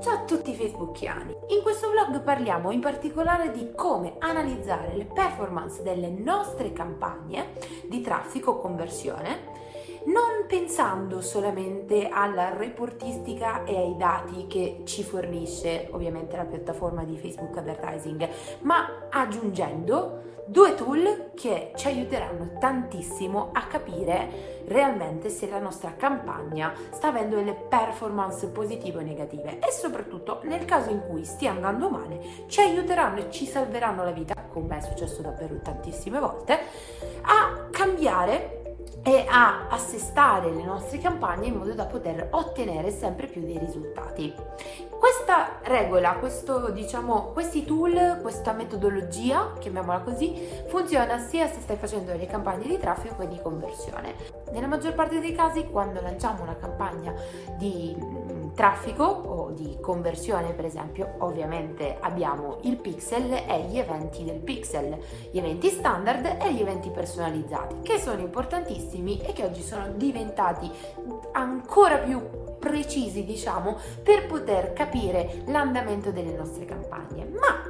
Ciao a tutti facebookiani! In questo vlog parliamo in particolare di come analizzare le performance delle nostre campagne di traffico conversione non pensando solamente alla reportistica e ai dati che ci fornisce ovviamente la piattaforma di Facebook Advertising, ma aggiungendo due tool che ci aiuteranno tantissimo a capire realmente se la nostra campagna sta avendo delle performance positive o negative. E soprattutto nel caso in cui stia andando male ci aiuteranno e ci salveranno la vita, come è successo davvero tantissime volte, a cambiare e a assestare le nostre campagne in modo da poter ottenere sempre più dei risultati. Questa regola, questo, diciamo, questi tool, questa metodologia, chiamiamola così, funziona sia se stai facendo delle campagne di traffico che di conversione. Nella maggior parte dei casi, quando lanciamo una campagna di traffico o di conversione per esempio ovviamente abbiamo il pixel e gli eventi del pixel gli eventi standard e gli eventi personalizzati che sono importantissimi e che oggi sono diventati ancora più precisi diciamo per poter capire l'andamento delle nostre campagne. Ma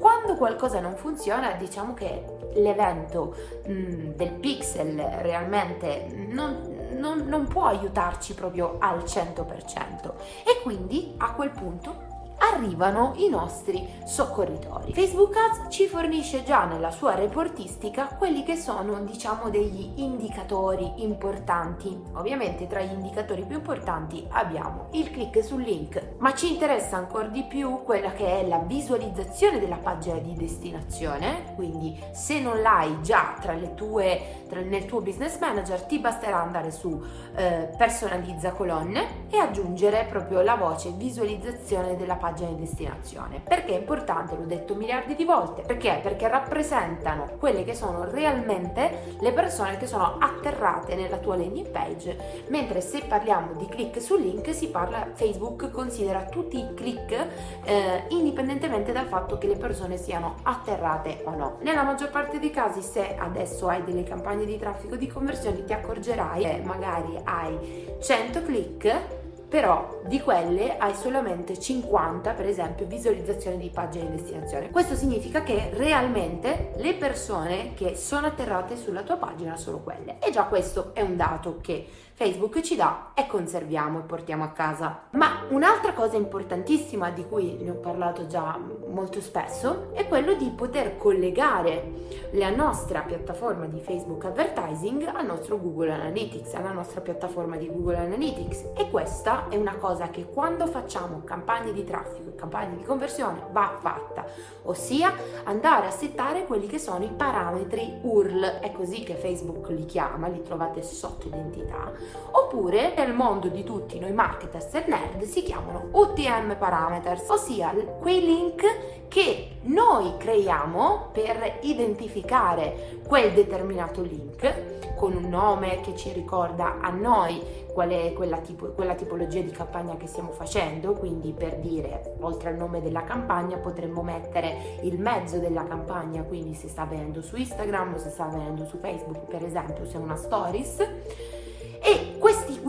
quando qualcosa non funziona diciamo che l'evento mh, mm, del pixel realmente non, non, non può aiutarci proprio al 100% e quindi a quel punto arrivano i nostri soccorritori. Facebook Ads ci fornisce già nella sua reportistica quelli che sono diciamo degli indicatori importanti. Ovviamente tra gli indicatori più importanti abbiamo il click sul link, ma ci interessa ancora di più quella che è la visualizzazione della pagina di destinazione, quindi se non l'hai già tue tra, nel tuo business manager ti basterà andare su eh, personalizza colonne e aggiungere proprio la voce visualizzazione della pagina pagina di destinazione. Perché è importante? L'ho detto miliardi di volte. Perché? Perché rappresentano quelle che sono realmente le persone che sono atterrate nella tua landing page, mentre se parliamo di click su link si parla, Facebook considera tutti i click eh, indipendentemente dal fatto che le persone siano atterrate o no. Nella maggior parte dei casi se adesso hai delle campagne di traffico di conversione ti accorgerai che magari hai 100 click però di quelle hai solamente 50 per esempio visualizzazioni di pagine di destinazione. Questo significa che realmente le persone che sono atterrate sulla tua pagina sono quelle e già questo è un dato che Facebook ci dà e conserviamo e portiamo a casa. Ma un'altra cosa importantissima di cui ne ho parlato già molto spesso è quello di poter collegare la nostra piattaforma di Facebook Advertising al nostro Google Analytics, alla nostra piattaforma di Google Analytics. E questa è una cosa che quando facciamo campagne di traffico campagne di conversione va fatta, ossia andare a settare quelli che sono i parametri URL, è così che Facebook li chiama, li trovate sotto identità Oppure nel mondo di tutti noi marketers e nerd si chiamano UTM parameters, ossia quei link che noi creiamo per identificare quel determinato link con un nome che ci ricorda a noi qual è quella, tipo, quella, tipologia di campagna che stiamo facendo, quindi per dire oltre al nome della campagna potremmo mettere il mezzo della campagna, quindi se sta avvenendo su Instagram se sta avvenendo su Facebook per esempio, se è una stories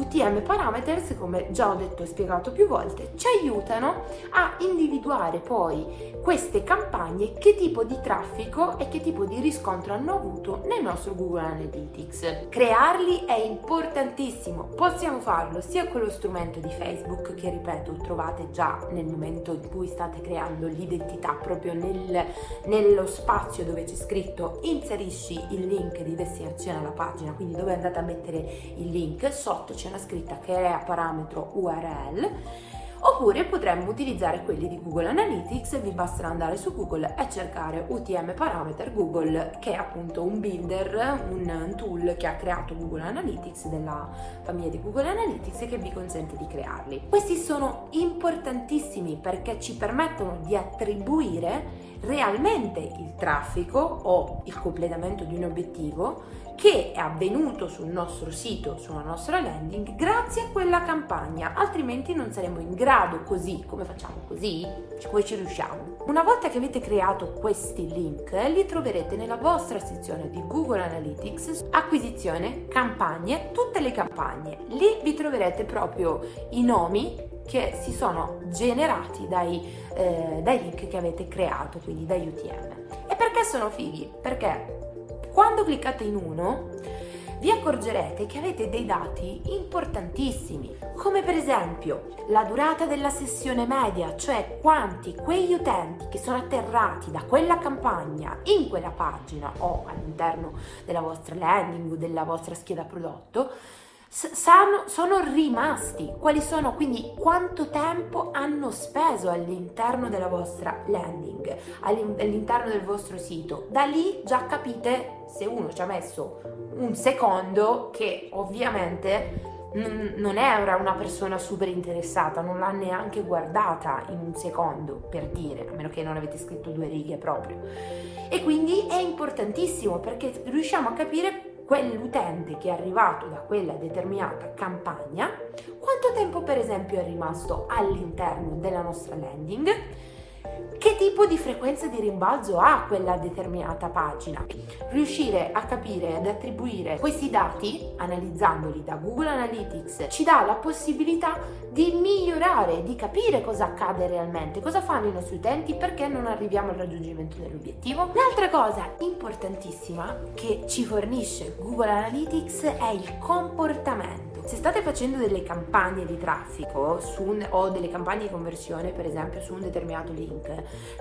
UTM parameters, come già ho detto e spiegato più volte, ci aiutano a individuare poi queste campagne che tipo di traffico e che tipo di riscontro hanno avuto nel nostro Google Analytics. Crearli è importantissimo, possiamo farlo sia con lo strumento di Facebook che ripeto trovate già nel momento in cui state creando l'identità proprio nel, nello spazio dove c'è scritto inserisci il link di destinazione alla pagina, quindi dove andate a mettere il link sotto c'è una scritta crea parametro URL oppure potremmo utilizzare quelli di Google Analytics, vi basterà andare su Google e cercare UTM Parameter Google che è appunto un builder, un tool che ha creato Google Analytics della famiglia di Google Analytics e che vi consente di crearli. Questi sono importantissimi perché ci permettono di attribuire realmente il traffico o il completamento di un obiettivo che è avvenuto sul nostro sito, sulla nostra landing, grazie a quella campagna, altrimenti non saremo in grado così, come facciamo così, come ci riusciamo. Una volta che avete creato questi link, li troverete nella vostra sezione di Google Analytics, acquisizione, campagne, tutte le campagne. Lì vi troverete proprio i nomi che si sono generati dai, eh, dai link che avete creato, quindi dagli UTM. E perché sono fighi? Perché quando cliccate in uno vi accorgerete che avete dei dati importantissimi, come per esempio la durata della sessione media, cioè quanti quegli utenti che sono atterrati da quella campagna in quella pagina o all'interno della vostra landing o della vostra scheda prodotto sanno, sono rimasti, quali sono quindi quanto tempo hanno speso all'interno della vostra landing, all'interno del vostro sito. Da lì già capite se uno ci ha messo un secondo che ovviamente non era una persona super interessata, non l'ha neanche guardata in un secondo per dire, a meno che non avete scritto due righe proprio. E quindi è importantissimo perché riusciamo a capire quell'utente che è arrivato da quella determinata campagna, quanto tempo per esempio è rimasto all'interno della nostra landing, che tipo di frequenza di rimbalzo ha quella determinata pagina. Riuscire a capire ed attribuire questi dati, analizzandoli da Google Analytics, ci dà la possibilità di migliorare, di capire cosa accade realmente, cosa fanno i nostri utenti, perché non arriviamo al raggiungimento dell'obiettivo. L'altra cosa importantissima che ci fornisce Google Analytics è il comportamento se state facendo delle campagne di traffico un, o delle campagne di conversione, per esempio, su un determinato link,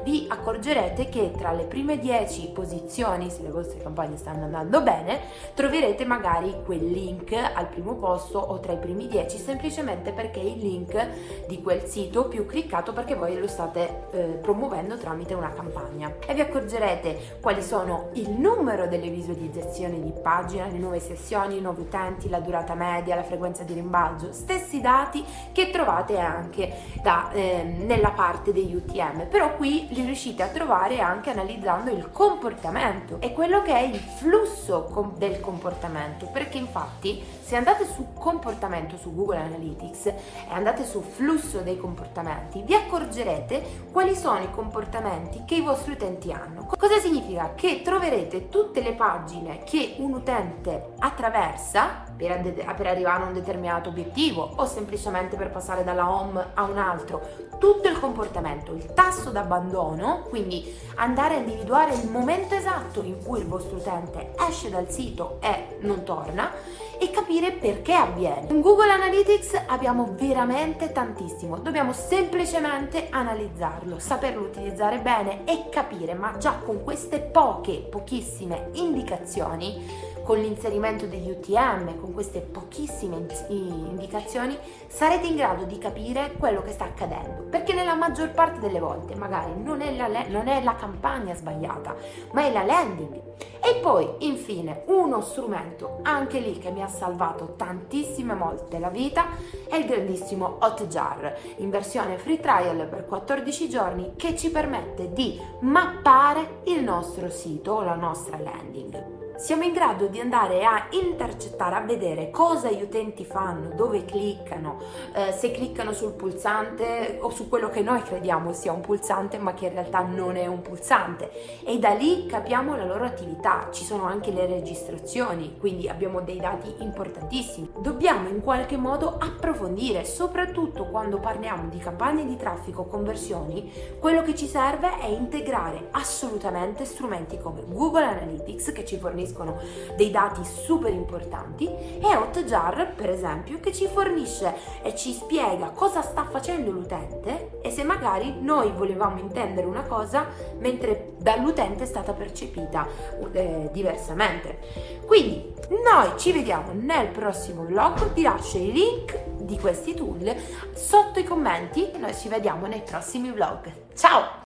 vi accorgerete che tra le prime 10 posizioni, se le vostre campagne stanno andando bene, troverete magari quel link al primo posto o tra i primi 10 semplicemente perché è il link di quel sito più cliccato perché voi lo state eh, promuovendo tramite una campagna. E vi accorgerete quali sono il numero delle visualizzazioni di pagina, le nuove sessioni, i nuovi utenti, la durata media, la frequenza frequenza di rimbalzo, stessi dati che trovate anche da, eh, nella parte degli UTM, però qui li riuscite a trovare anche analizzando il comportamento e quello che è il flusso com- del comportamento, perché infatti se andate su comportamento su Google Analytics e andate su flusso dei comportamenti, vi accorgerete quali sono i comportamenti che i vostri utenti hanno. Cosa significa? Che troverete tutte le pagine che un utente attraversa per, per arrivare a un determinato obiettivo o semplicemente per passare dalla home a un altro, tutto il comportamento, il tasso d'abbandono, quindi andare a individuare il momento esatto in cui il vostro utente esce dal sito e non torna e capire perché avviene. In Google Analytics abbiamo veramente tantissimo, dobbiamo semplicemente analizzarlo, saperlo utilizzare bene e capire, ma già con queste poche, pochissime indicazioni con l'inserimento degli UTM, con queste pochissime indicazioni, sarete in grado di capire quello che sta accadendo. Perché nella maggior parte delle volte magari non è la, non è la campagna sbagliata, ma è la landing. E poi, infine, uno strumento anche lì che mi ha salvato tantissime volte la vita è il grandissimo Hotjar in versione free trial per 14 giorni che ci permette di mappare il nostro sito o la nostra landing siamo in grado di andare a intercettare, a vedere cosa gli utenti fanno, dove cliccano, eh, se cliccano sul pulsante o su quello che noi crediamo sia un pulsante ma che in realtà non è un pulsante e da lì capiamo la loro attività, ci sono anche le registrazioni, quindi abbiamo dei dati importantissimi. Dobbiamo in qualche modo approfondire, soprattutto quando parliamo di campagne di traffico, conversioni, quello che ci serve è integrare assolutamente strumenti come Google Analytics che ci forniscono forniscono dei dati super importanti e Hotjar per esempio che ci fornisce e ci spiega cosa sta facendo l'utente e se magari noi volevamo intendere una cosa mentre dall'utente è stata percepita eh, diversamente. Quindi noi ci vediamo nel prossimo vlog, ti lascio i link di questi tool sotto i commenti e noi ci vediamo nei prossimi vlog. Ciao!